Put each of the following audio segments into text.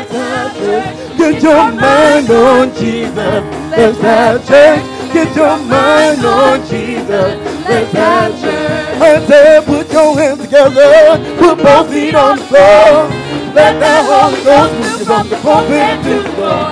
let's have. Get your mind on Jesus, let's have church. Get your mind on Jesus, let's have church. I said, put your hands together, put both feet on the floor. Let the Holy Ghost move you from the pulpit to the floor.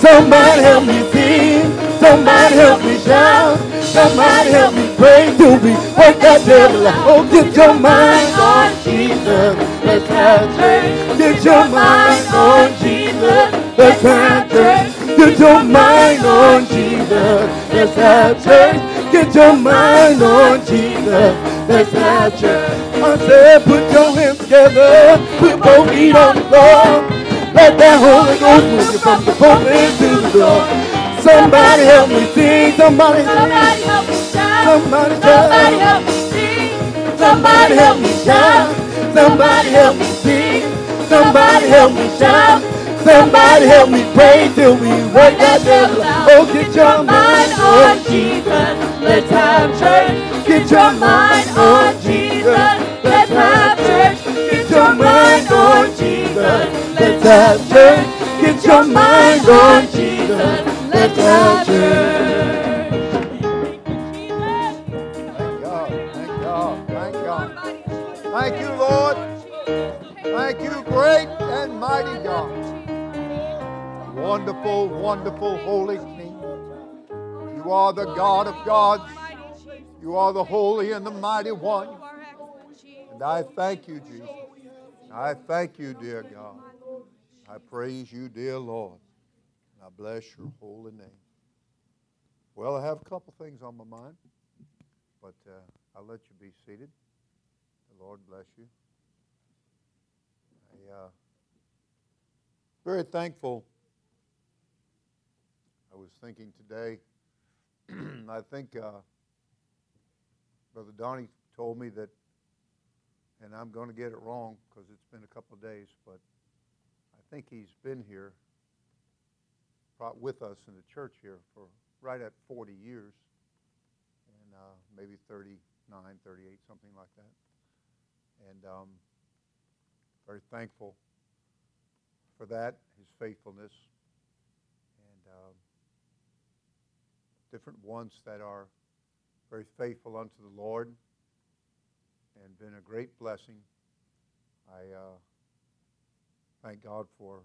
Somebody help me sing, somebody help me shout, somebody help me pray till we wake that devil out. Oh, get your mind on Jesus, let's have church. Get your mind on Jesus, let's have church. Get your mind on Jesus, let's have church. Get your mind on Jesus, let's have church. I said, put your hands together, put both feet on the floor. Let that Holy Ghost move you from the pulpit to the door. Somebody help me sing, somebody Somebody help me shout. Somebody Somebody help me sing. Somebody help me shout. Somebody help me sing. Somebody help me shout. Somebody help me pray till we wake that devil out. Oh, get your mind on Jesus. Let's have church. Get your mind on Jesus. Let's have church. Get your mind on Jesus. Let's have church. Get your mind on Wonderful, wonderful, holy King. You are the God of gods. You are the holy and the mighty one. And I thank you, Jesus. I thank you, dear God. I praise you, dear Lord. And I bless your holy name. Well, I have a couple things on my mind, but uh, I'll let you be seated. The Lord bless you. I uh, very thankful. Thinking today. I think uh, Brother Donnie told me that, and I'm going to get it wrong because it's been a couple of days, but I think he's been here with us in the church here for right at 40 years, and uh, maybe 39, 38, something like that. And um, very thankful for that, his faithfulness, and um, different ones that are very faithful unto the Lord and been a great blessing. I uh, thank God for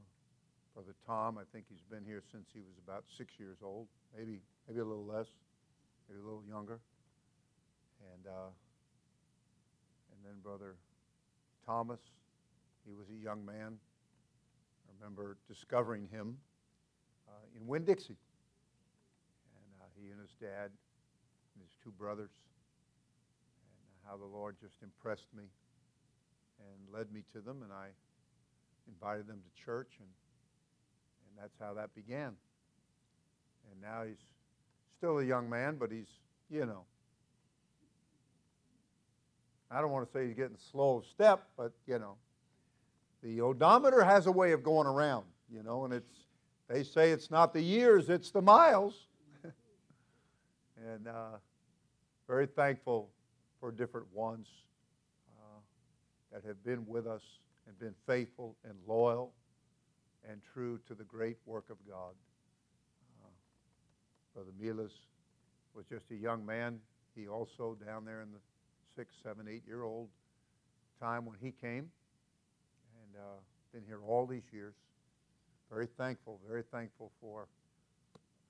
Brother Tom. I think he's been here since he was about six years old, maybe maybe a little less, maybe a little younger. And uh, and then Brother Thomas, he was a young man. I remember discovering him uh, in Winn-Dixie, he and his dad and his two brothers, and how the Lord just impressed me and led me to them, and I invited them to church, and and that's how that began. And now he's still a young man, but he's, you know, I don't want to say he's getting slow of step, but, you know, the odometer has a way of going around, you know, and it's, they say it's not the years, it's the miles. And uh, very thankful for different ones uh, that have been with us and been faithful and loyal and true to the great work of God. Uh, Brother Milas was just a young man. He also down there in the six, seven, eight year old time when he came, and uh, been here all these years. Very thankful, very thankful for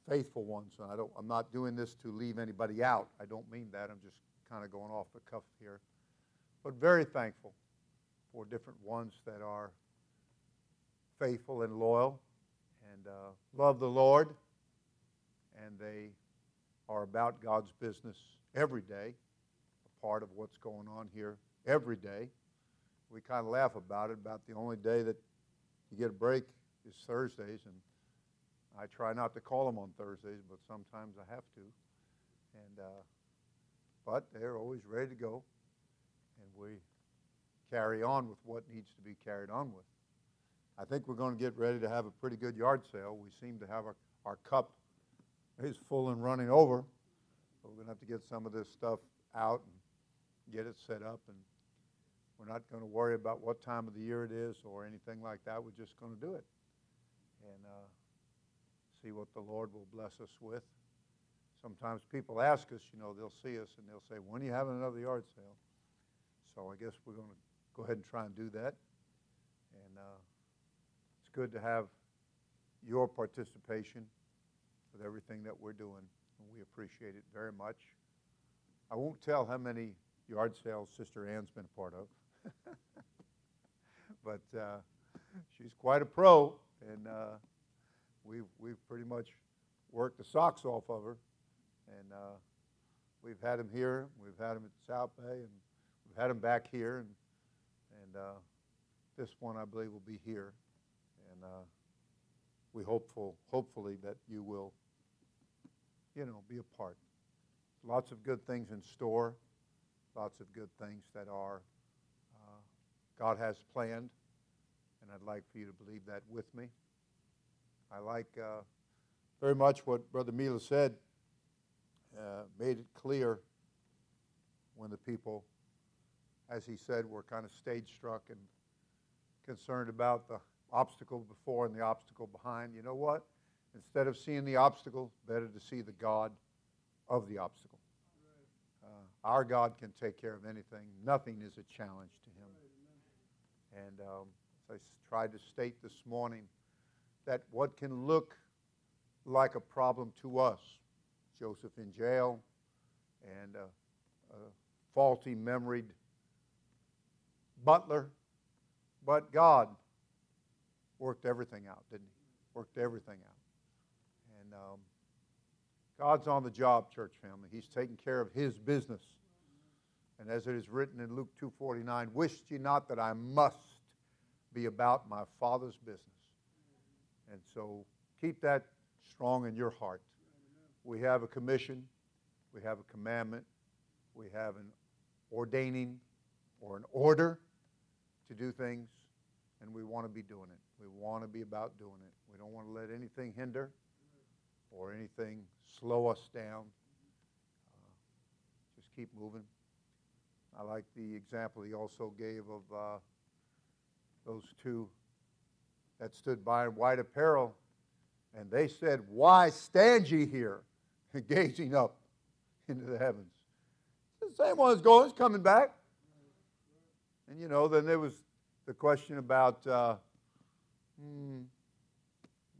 faithful ones. And I don't, I'm not doing this to leave anybody out. I don't mean that. I'm just kind of going off the cuff here. But very thankful for different ones that are faithful and loyal and uh, love the Lord, and they are about God's business every day, a part of what's going on here every day. We kind of laugh about it, about the only day that you get a break is Thursdays, and I try not to call them on Thursdays, but sometimes I have to. And uh, but they're always ready to go, and we carry on with what needs to be carried on with. I think we're going to get ready to have a pretty good yard sale. We seem to have our, our cup is full and running over. But we're going to have to get some of this stuff out and get it set up. And we're not going to worry about what time of the year it is or anything like that. We're just going to do it. and uh, see what the Lord will bless us with. Sometimes people ask us, you know, they'll see us and they'll say, When are you having another yard sale? So I guess we're going to go ahead and try and do that. And uh, it's good to have your participation with everything that we're doing, and we appreciate it very much. I won't tell how many yard sales Sister Ann's been a part of, but uh, she's quite a pro, and uh, we've, we've pretty much worked the socks off of her. And uh, we've had him here, we've had him at South Bay, and we've had him back here, and, and uh, this one I believe will be here. And uh, we hopeful, hopefully that you will, you know, be a part. Lots of good things in store, lots of good things that are uh, God has planned, and I'd like for you to believe that with me. I like uh, very much what Brother Mila said, uh, made it clear when the people, as he said, were kind of stage struck and concerned about the obstacle before and the obstacle behind. You know what? Instead of seeing the obstacle, better to see the God of the obstacle. Uh, our God can take care of anything. Nothing is a challenge to Him. And um, as I tried to state this morning, that what can look like a problem to us, Joseph in jail, and a, a faulty memoried butler, but God worked everything out, didn't He? Worked everything out. And um, God's on the job, church family. He's taking care of His business. And as it is written in Luke 2:49, "Wished ye not that I must be about my Father's business." And so keep that strong in your heart. We have a commission, we have a commandment, we have an ordaining or an order to do things, and we want to be doing it. We want to be about doing it. We don't want to let anything hinder or anything slow us down. Uh, just keep moving. I like the example he also gave of uh, those two that stood by in white apparel, and they said, Why stand ye here, gazing up into the heavens? the same one is going, is coming back. And you know, then there was the question about, uh, hmm,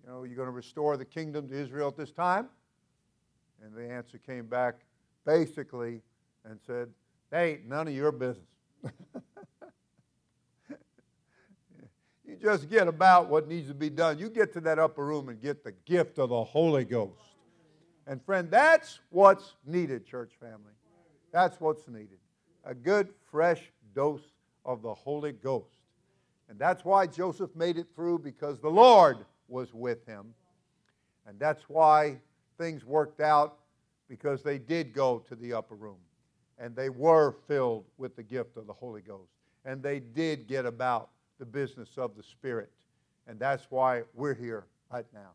you know, you're going to restore the kingdom to Israel at this time? And the answer came back basically and said, Hey, ain't none of your business. you just get about what needs to be done. You get to that upper room and get the gift of the Holy Ghost. And friend, that's what's needed, church family. That's what's needed. A good, fresh dose of the Holy Ghost. And that's why Joseph made it through because the Lord was with him. And that's why things worked out because they did go to the upper room and they were filled with the gift of the Holy Ghost and they did get about the business of the Spirit. And that's why we're here right now.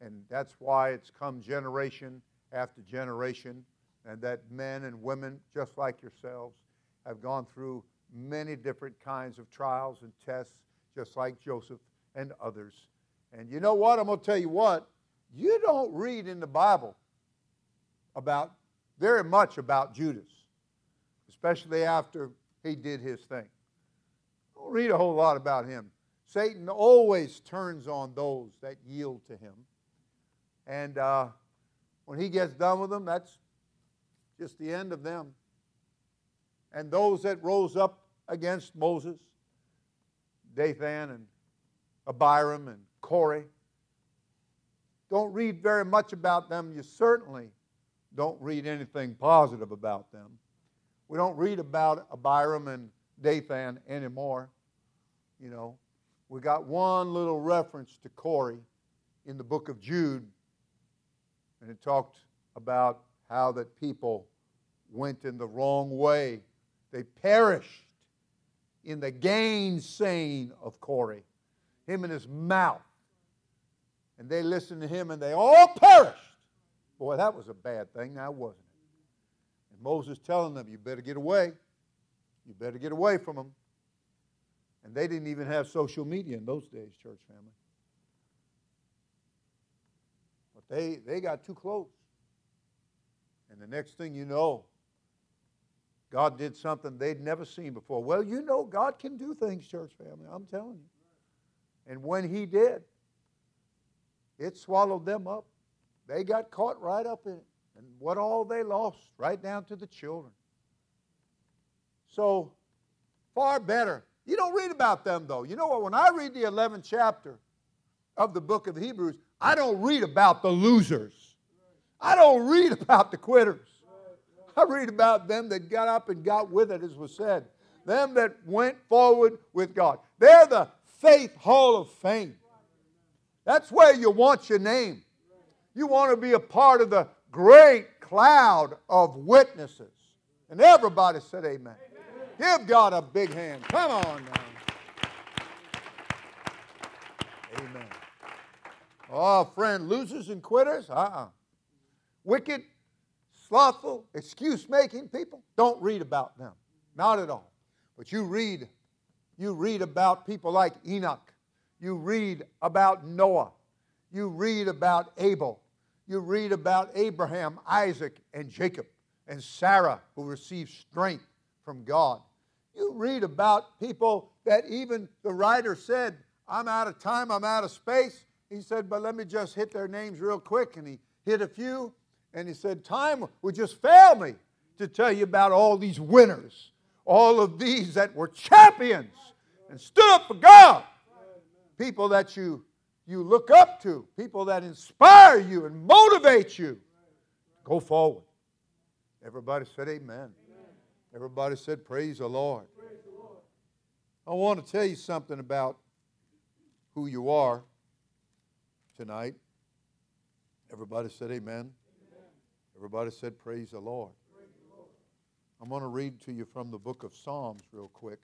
And that's why it's come generation after generation, and that men and women, just like yourselves, have gone through many different kinds of trials and tests, just like Joseph and others. And you know what? I'm going to tell you what. You don't read in the Bible about very much about Judas, especially after he did his thing. Read a whole lot about him. Satan always turns on those that yield to him. And uh, when he gets done with them, that's just the end of them. And those that rose up against Moses, Dathan and Abiram and Corey, don't read very much about them. You certainly don't read anything positive about them. We don't read about Abiram and Dathan anymore. You know, we got one little reference to Corey in the book of Jude, and it talked about how that people went in the wrong way. They perished in the gainsaying of Corey, him and his mouth. And they listened to him and they all perished. Boy, that was a bad thing, now wasn't it? And Moses telling them, You better get away. You better get away from them. And they didn't even have social media in those days, church family. But they, they got too close. And the next thing you know, God did something they'd never seen before. Well, you know, God can do things, church family. I'm telling you. And when He did, it swallowed them up. They got caught right up in it. And what all they lost, right down to the children. So, far better. You don't read about them, though. You know what? When I read the 11th chapter of the book of Hebrews, I don't read about the losers. I don't read about the quitters. I read about them that got up and got with it, as was said. Them that went forward with God. They're the Faith Hall of Fame. That's where you want your name. You want to be a part of the great cloud of witnesses. And everybody said, Amen. Give God a big hand. Come on now. Amen. Oh, friend, losers and quitters? Uh uh-uh. uh Wicked, slothful, excuse making people? Don't read about them. Not at all. But you read, you read about people like Enoch. You read about Noah. You read about Abel. You read about Abraham, Isaac, and Jacob, and Sarah, who received strength from God. You read about people that even the writer said, I'm out of time, I'm out of space. He said, but let me just hit their names real quick. And he hit a few, and he said, Time would just fail me to tell you about all these winners, all of these that were champions and stood up for God. People that you, you look up to, people that inspire you and motivate you. Go forward. Everybody said, Amen. Everybody said, Praise the Lord. Praise the Lord. I want to tell you something about who you are tonight. Everybody said amen. amen. Everybody said praise the, Lord. praise the Lord. I'm going to read to you from the book of Psalms real quick.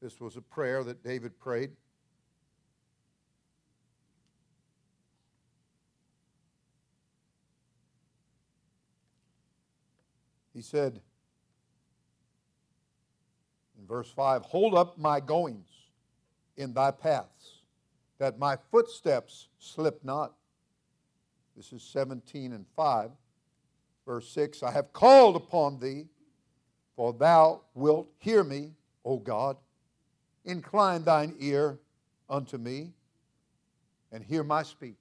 This was a prayer that David prayed. He said, in verse 5 Hold up my goings in thy paths, that my footsteps slip not. This is 17 and 5. Verse 6 I have called upon thee, for thou wilt hear me, O God. Incline thine ear unto me, and hear my speech.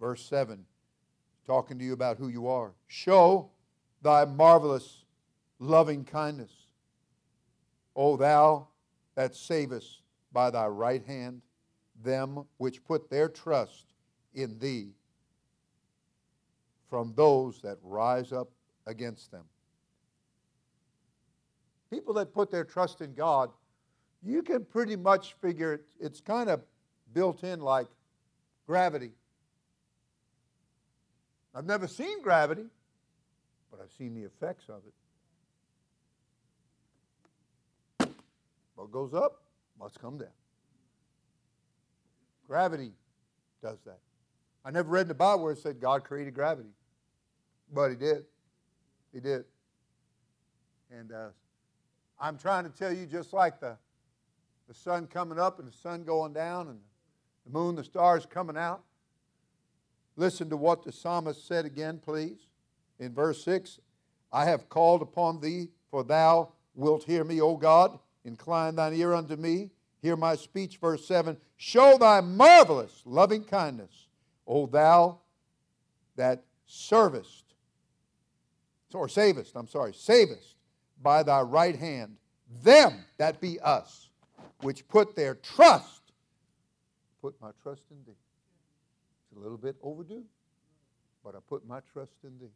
Verse 7, talking to you about who you are. Show thy marvelous loving kindness O thou that savest by thy right hand them which put their trust in thee from those that rise up against them. People that put their trust in God, you can pretty much figure it, it's kind of built in like gravity. I've never seen gravity, but I've seen the effects of it. What goes up must come down. Gravity does that. I never read in the Bible where it said God created gravity, but He did. He did. And uh, I'm trying to tell you, just like the, the sun coming up and the sun going down and the moon, the stars coming out, listen to what the psalmist said again, please. In verse 6 I have called upon thee, for thou wilt hear me, O God. Incline thine ear unto me. Hear my speech. Verse 7 Show thy marvelous loving kindness, O thou that servest, or savest, I'm sorry, savest by thy right hand them that be us, which put their trust, put my trust in thee. It's a little bit overdue, but I put my trust in thee.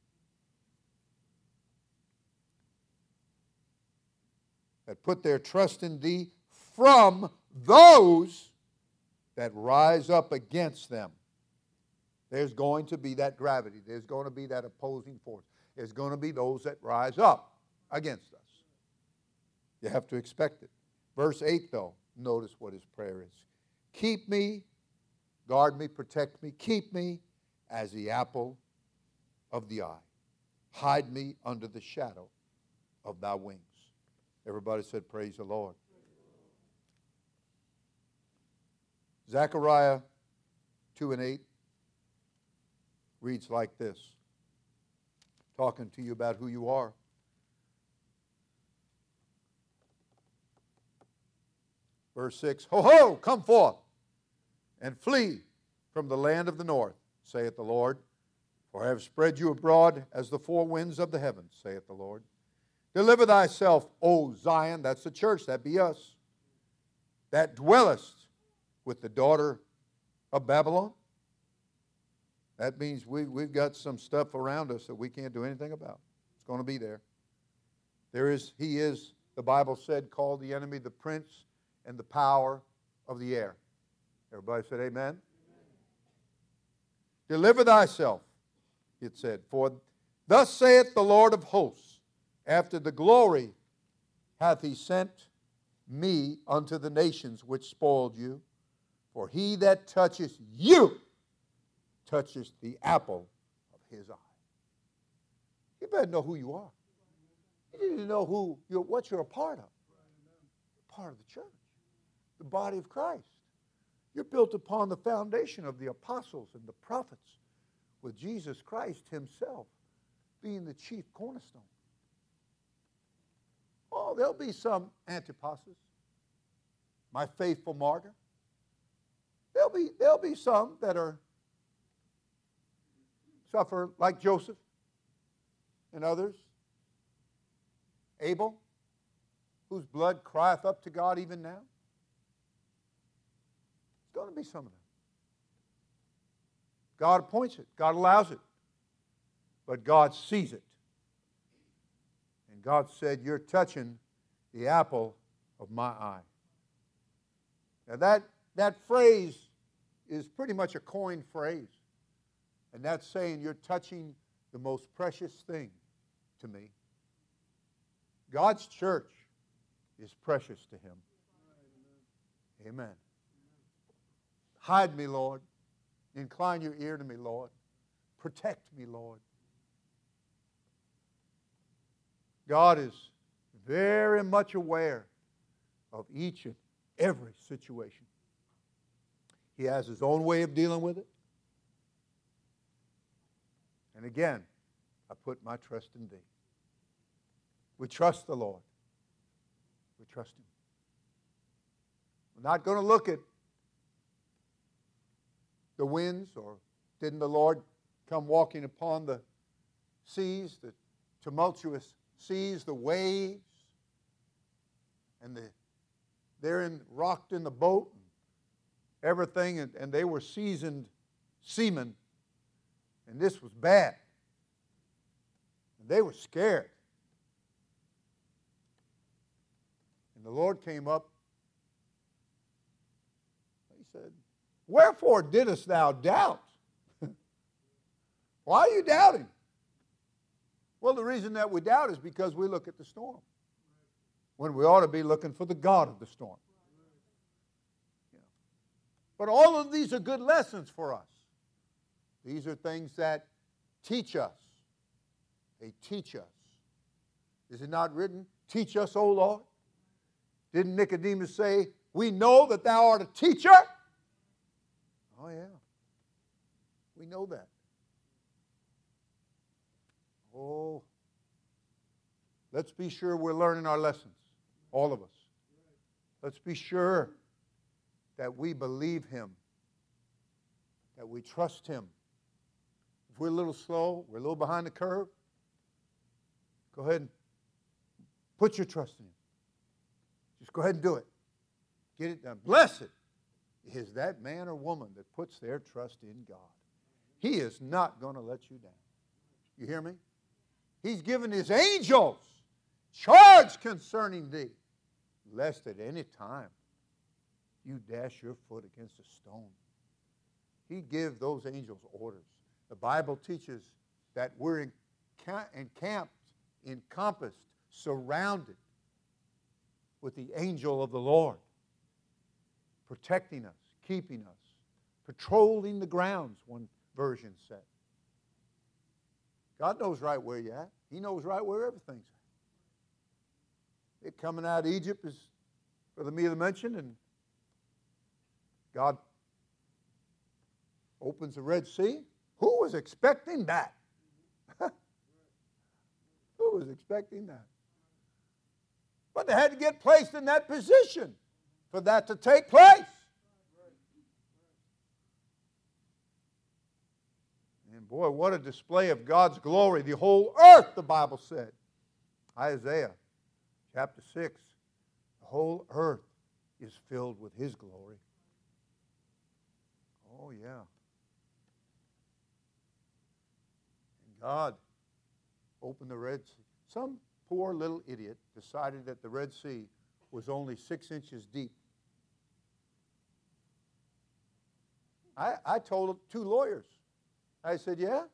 That put their trust in thee from those that rise up against them. There's going to be that gravity. There's going to be that opposing force. There's going to be those that rise up against us. You have to expect it. Verse 8, though, notice what his prayer is Keep me, guard me, protect me, keep me as the apple of the eye. Hide me under the shadow of thy wings. Everybody said, Praise the Lord. Zechariah 2 and 8 reads like this talking to you about who you are. Verse 6 Ho, ho, come forth and flee from the land of the north, saith the Lord. For I have spread you abroad as the four winds of the heavens, saith the Lord. Deliver thyself, O Zion, that's the church, that be us, that dwellest with the daughter of Babylon. That means we, we've got some stuff around us that we can't do anything about. It's going to be there. There is, he is, the Bible said, called the enemy the prince and the power of the air. Everybody said amen? amen. Deliver thyself, it said, for thus saith the Lord of hosts, after the glory hath he sent me unto the nations which spoiled you. For he that touches you touches the apple of his eye. You better know who you are. You need to know who you're, what you're a part of. Part of the church the body of Christ. You're built upon the foundation of the apostles and the prophets, with Jesus Christ Himself being the chief cornerstone. Oh, there'll be some Antipasses, my faithful martyr. There'll be, there'll be some that are suffer like Joseph and others. Abel, whose blood crieth up to God even now There's going to be some of them. God appoints it, God allows it, but God sees it. God said, You're touching the apple of my eye. Now, that, that phrase is pretty much a coined phrase. And that's saying you're touching the most precious thing to me. God's church is precious to him. Amen. Hide me, Lord. Incline your ear to me, Lord. Protect me, Lord. God is very much aware of each and every situation. He has his own way of dealing with it. And again, I put my trust in thee. We trust the Lord. We trust him. We're not going to look at the winds, or didn't the Lord come walking upon the seas, the tumultuous seas, the waves, and the, they're in, rocked in the boat, and everything, and, and they were seasoned seamen, and this was bad. And they were scared. And the Lord came up. He said, Wherefore didst thou doubt? Why are you doubting? Well, the reason that we doubt is because we look at the storm when we ought to be looking for the God of the storm. But all of these are good lessons for us. These are things that teach us. They teach us. Is it not written, Teach us, O Lord? Didn't Nicodemus say, We know that thou art a teacher? Oh, yeah. We know that. Oh, let's be sure we're learning our lessons, all of us. Let's be sure that we believe Him, that we trust Him. If we're a little slow, we're a little behind the curve, go ahead and put your trust in Him. Just go ahead and do it. Get it done. Blessed is that man or woman that puts their trust in God. He is not going to let you down. You hear me? He's given his angels charge concerning thee, lest at any time you dash your foot against a stone. He give those angels orders. The Bible teaches that we're encamped, encompassed, surrounded with the angel of the Lord protecting us, keeping us, patrolling the grounds, one version said. God knows right where you're at. He knows right where everything's at. It coming out of Egypt is for the me to mention, and God opens the Red Sea. Who was expecting that? Who was expecting that? But they had to get placed in that position for that to take place. And boy, what a display of God's glory. The whole earth, the Bible said. Isaiah chapter 6. The whole earth is filled with His glory. Oh, yeah. And God opened the Red Sea. Some poor little idiot decided that the Red Sea was only six inches deep. I, I told two lawyers. I said, Yeah?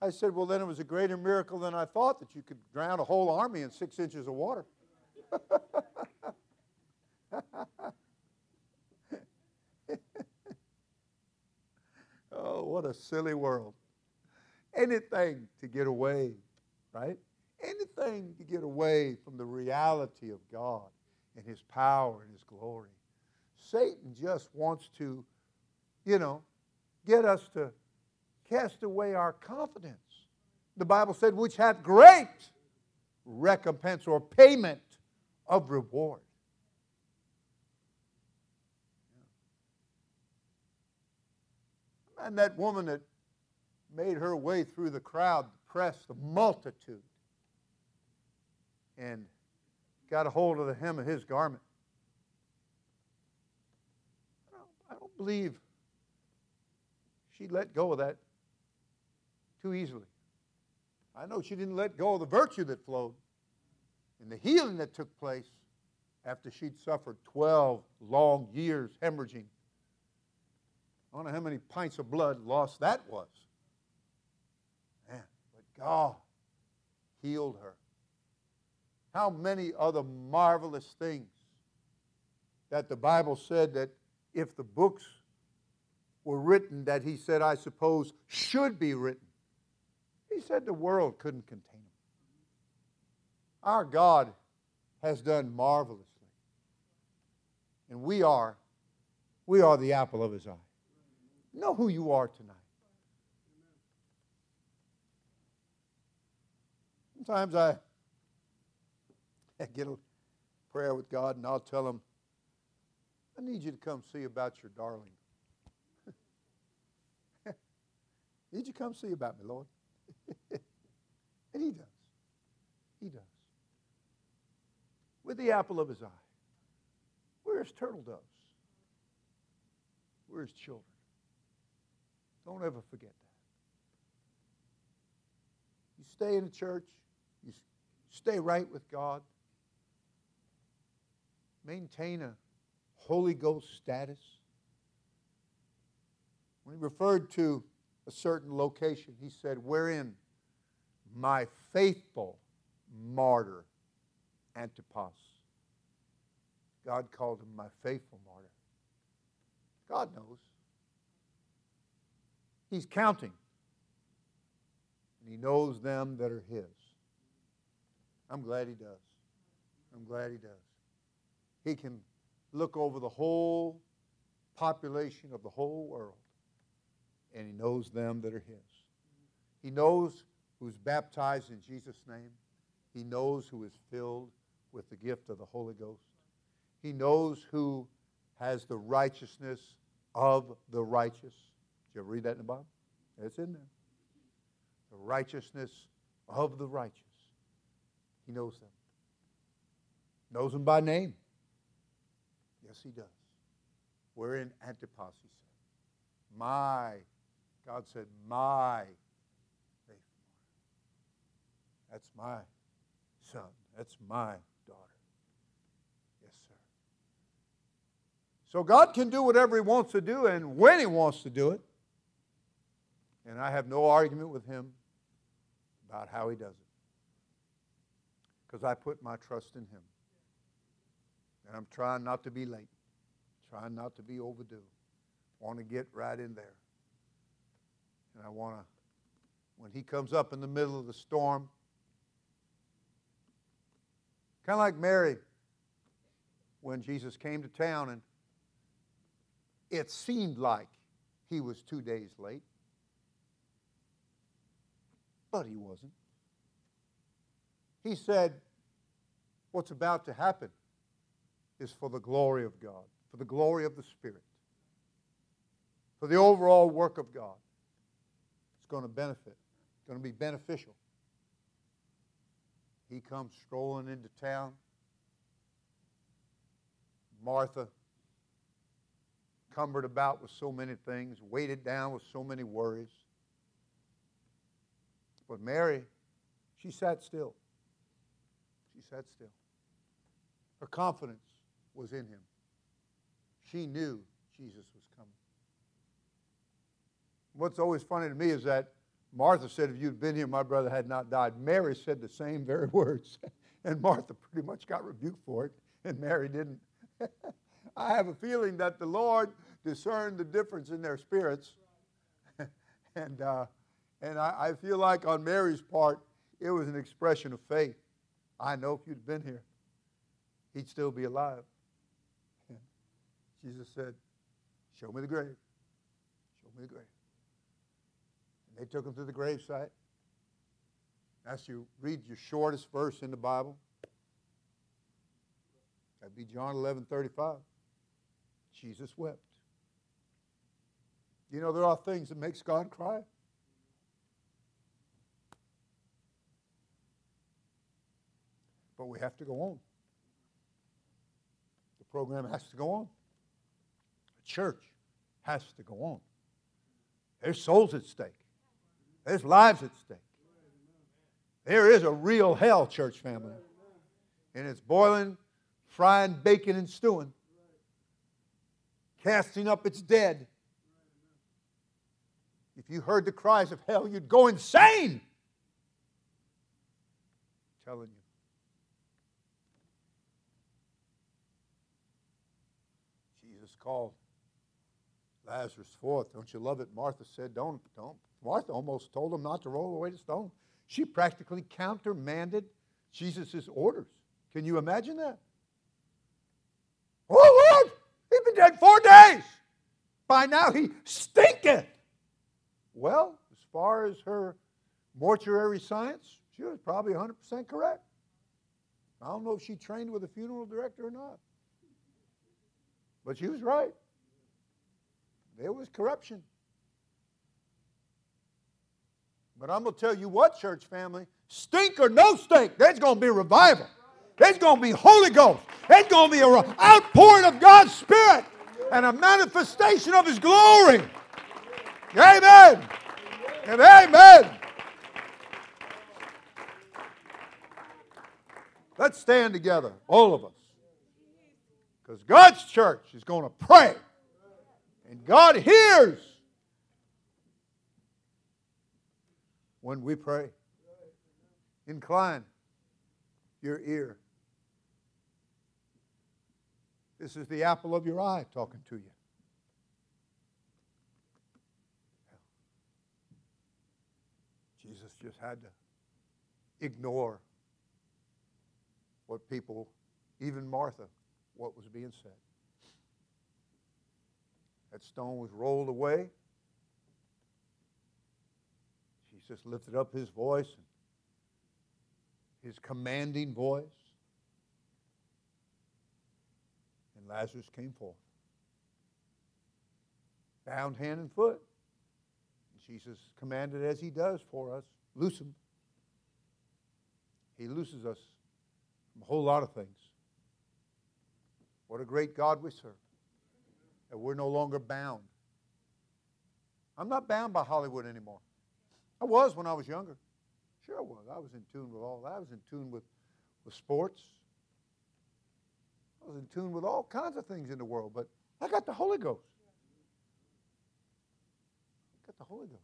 I said, Well, then it was a greater miracle than I thought that you could drown a whole army in six inches of water. oh, what a silly world. Anything to get away, right? Anything to get away from the reality of God and His power and His glory. Satan just wants to, you know, get us to cast away our confidence. The Bible said, which hath great recompense or payment of reward. And that woman that made her way through the crowd, the press, the multitude, and got a hold of the hem of his garment. I don't, I don't believe she let go of that too easily. I know she didn't let go of the virtue that flowed and the healing that took place after she'd suffered 12 long years hemorrhaging. I don't know how many pints of blood lost that was. Man, but God healed her. How many other marvelous things that the Bible said that if the books were written, that He said, I suppose, should be written. He said the world couldn't contain them. Our God has done marvelously. And we are, we are the apple of his eye. Know who you are tonight. Sometimes I, I get a prayer with God and I'll tell him, I need you to come see about your darling. need you come see about me, Lord? And he does. He does. With the apple of his eye. We're his turtle doves. We're his children. Don't ever forget that. You stay in the church, you stay right with God, maintain a Holy Ghost status. When he referred to a certain location, he said, Wherein my faithful martyr Antipas. God called him my faithful martyr. God knows. He's counting. And he knows them that are his. I'm glad he does. I'm glad he does. He can look over the whole population of the whole world and he knows them that are his. He knows who's baptized in Jesus' name. He knows who is filled with the gift of the Holy Ghost. He knows who has the righteousness of the righteous. Did you ever read that in the Bible? It's in there. The righteousness of the righteous. He knows them. Knows them by name. Yes, he does. We're in Antipas, he said. My God said, My. That's my son. That's my daughter. Yes, sir. So God can do whatever He wants to do and when He wants to do it. And I have no argument with Him about how He does it. Because I put my trust in Him. And I'm trying not to be late, trying not to be overdue. Want to get right in there. And I want to, when he comes up in the middle of the storm, kind of like Mary when Jesus came to town and it seemed like he was two days late. But he wasn't. He said, What's about to happen is for the glory of God, for the glory of the Spirit, for the overall work of God. It's going to benefit, it's going to be beneficial. He comes strolling into town. Martha, cumbered about with so many things, weighted down with so many worries. But Mary, she sat still. She sat still. Her confidence was in him. She knew Jesus was coming. What's always funny to me is that Martha said, If you'd been here, my brother had not died. Mary said the same very words. And Martha pretty much got rebuked for it, and Mary didn't. I have a feeling that the Lord discerned the difference in their spirits. and uh, and I, I feel like on Mary's part, it was an expression of faith. I know if you'd been here, he'd still be alive. Jesus said, Show me the grave. Show me the grave. They took him to the gravesite. As you read your shortest verse in the Bible, that'd be John 11 35. Jesus wept. You know, there are things that makes God cry. But we have to go on. The program has to go on. The church has to go on. There's souls at stake. There's lives at stake. There is a real hell, church family. And it's boiling, frying, baking, and stewing, casting up its dead. If you heard the cries of hell, you'd go insane. I'm telling you. Jesus called Lazarus forth. Don't you love it? Martha said, Don't, don't. Martha almost told him not to roll away the stone. She practically countermanded Jesus' orders. Can you imagine that? Oh, Lord, he's been dead four days. By now he stinketh. Well, as far as her mortuary science, she was probably 100% correct. I don't know if she trained with a funeral director or not. But she was right. There was corruption. But I'm going to tell you what, church family, stink or no stink, there's going to be revival. There's going to be Holy Ghost. There's going to be an outpouring of God's Spirit and a manifestation of His glory. Amen. And amen. Let's stand together, all of us. Because God's church is going to pray. And God hears when we pray. Incline your ear. This is the apple of your eye talking to you. Jesus just had to ignore what people, even Martha, what was being said. That stone was rolled away. Jesus lifted up his voice, his commanding voice, and Lazarus came forth. Bound hand and foot. Jesus commanded as he does for us, loose him. He looses us from a whole lot of things. What a great God we serve. That we're no longer bound. I'm not bound by Hollywood anymore. I was when I was younger. Sure I was. I was in tune with all that. I was in tune with, with sports. I was in tune with all kinds of things in the world, but I got the Holy Ghost. I got the Holy Ghost.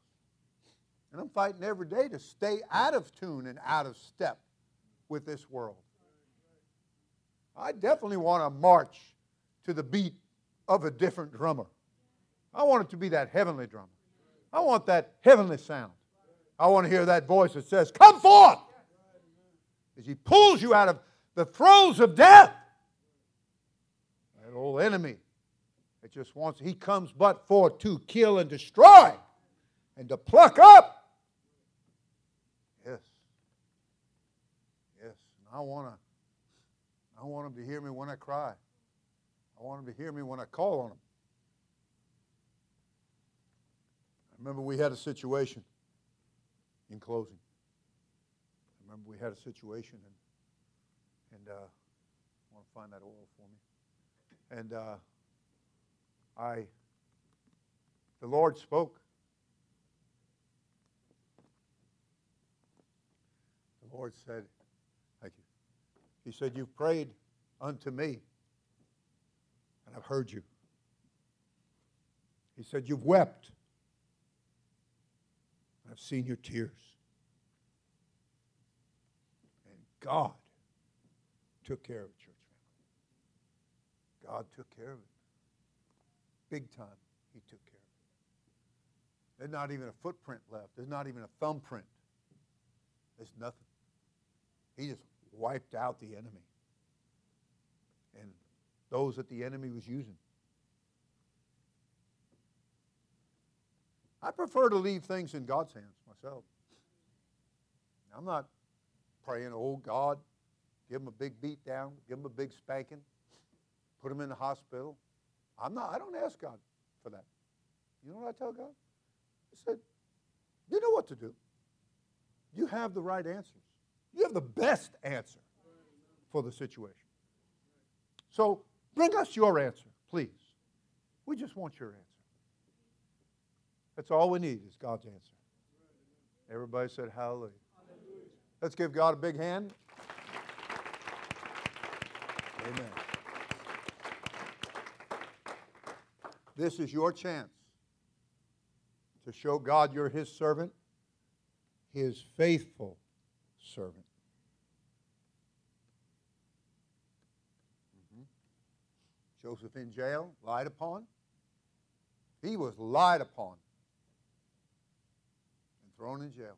And I'm fighting every day to stay out of tune and out of step with this world. I definitely want to march to the beat of a different drummer. I want it to be that heavenly drummer. I want that heavenly sound. I want to hear that voice that says, Come forth! As he pulls you out of the throes of death. That old enemy that just wants, he comes but for to kill and destroy and to pluck up. Yes. Yes. And I want to I want him to hear me when I cry. I want him to hear me when I call on him. I remember we had a situation in closing. I remember we had a situation and and uh, I want to find that oil for me. And uh, I the Lord spoke The Lord said, Thank you. He said, You've prayed unto me, and I've heard you. He said, You've wept, I've seen your tears. And God took care of it, church family. God took care of it. Big time, He took care of it. There's not even a footprint left, there's not even a thumbprint. There's nothing. He just wiped out the enemy and those that the enemy was using. I prefer to leave things in God's hands myself. I'm not praying, oh God, give him a big beat down, give him a big spanking, put him in the hospital. I'm not, I don't ask God for that. You know what I tell God? I said, you know what to do. You have the right answers. You have the best answer for the situation. So bring us your answer, please. We just want your answer. That's all we need is God's answer. Everybody said hallelujah. Let's give God a big hand. Amen. This is your chance to show God you're His servant, His faithful servant. Mm-hmm. Joseph in jail, lied upon. He was lied upon thrown in jail.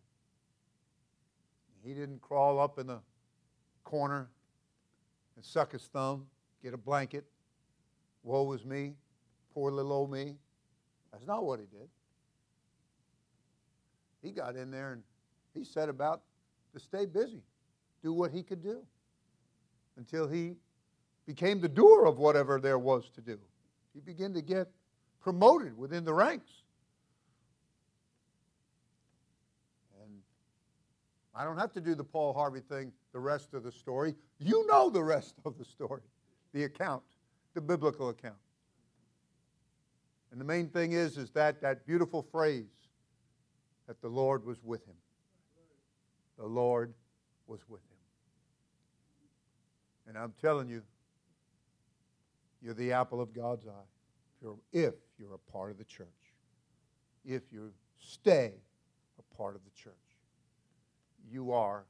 He didn't crawl up in the corner and suck his thumb, get a blanket. Woe is me, poor little old me. That's not what he did. He got in there and he set about to stay busy, do what he could do until he became the doer of whatever there was to do. He began to get promoted within the ranks. And I don't have to do the Paul Harvey thing, the rest of the story. You know the rest of the story, the account, the biblical account. And the main thing is, is that that beautiful phrase that the Lord was with him. The Lord was with him. And I'm telling you, you're the apple of God's eye if you're, if you're a part of the church, if you stay a part of the church. You are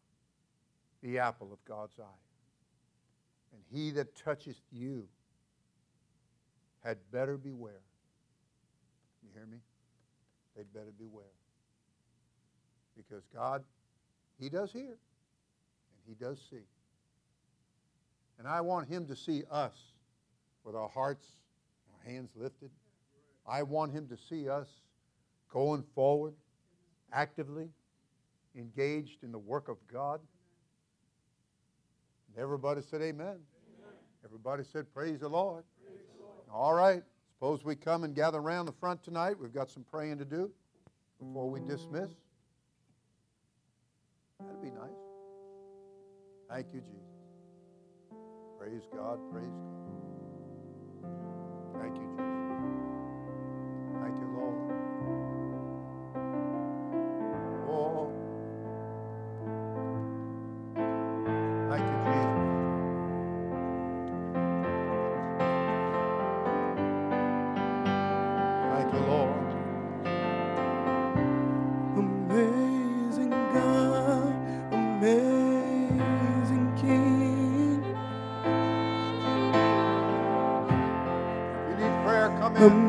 the apple of God's eye. And he that toucheth you had better beware. You hear me? They'd better beware. Because God, He does hear and He does see. And I want Him to see us with our hearts, our hands lifted. I want him to see us going forward, actively engaged in the work of God. And everybody said, Amen. amen. Everybody said, Praise the Lord. Praise the Lord. All right. Suppose we come and gather around the front tonight. We've got some praying to do before we dismiss. That'd be nice. Thank you, Jesus. Praise God. Praise God. Thank you, Jesus. Thank you, Lord.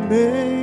Come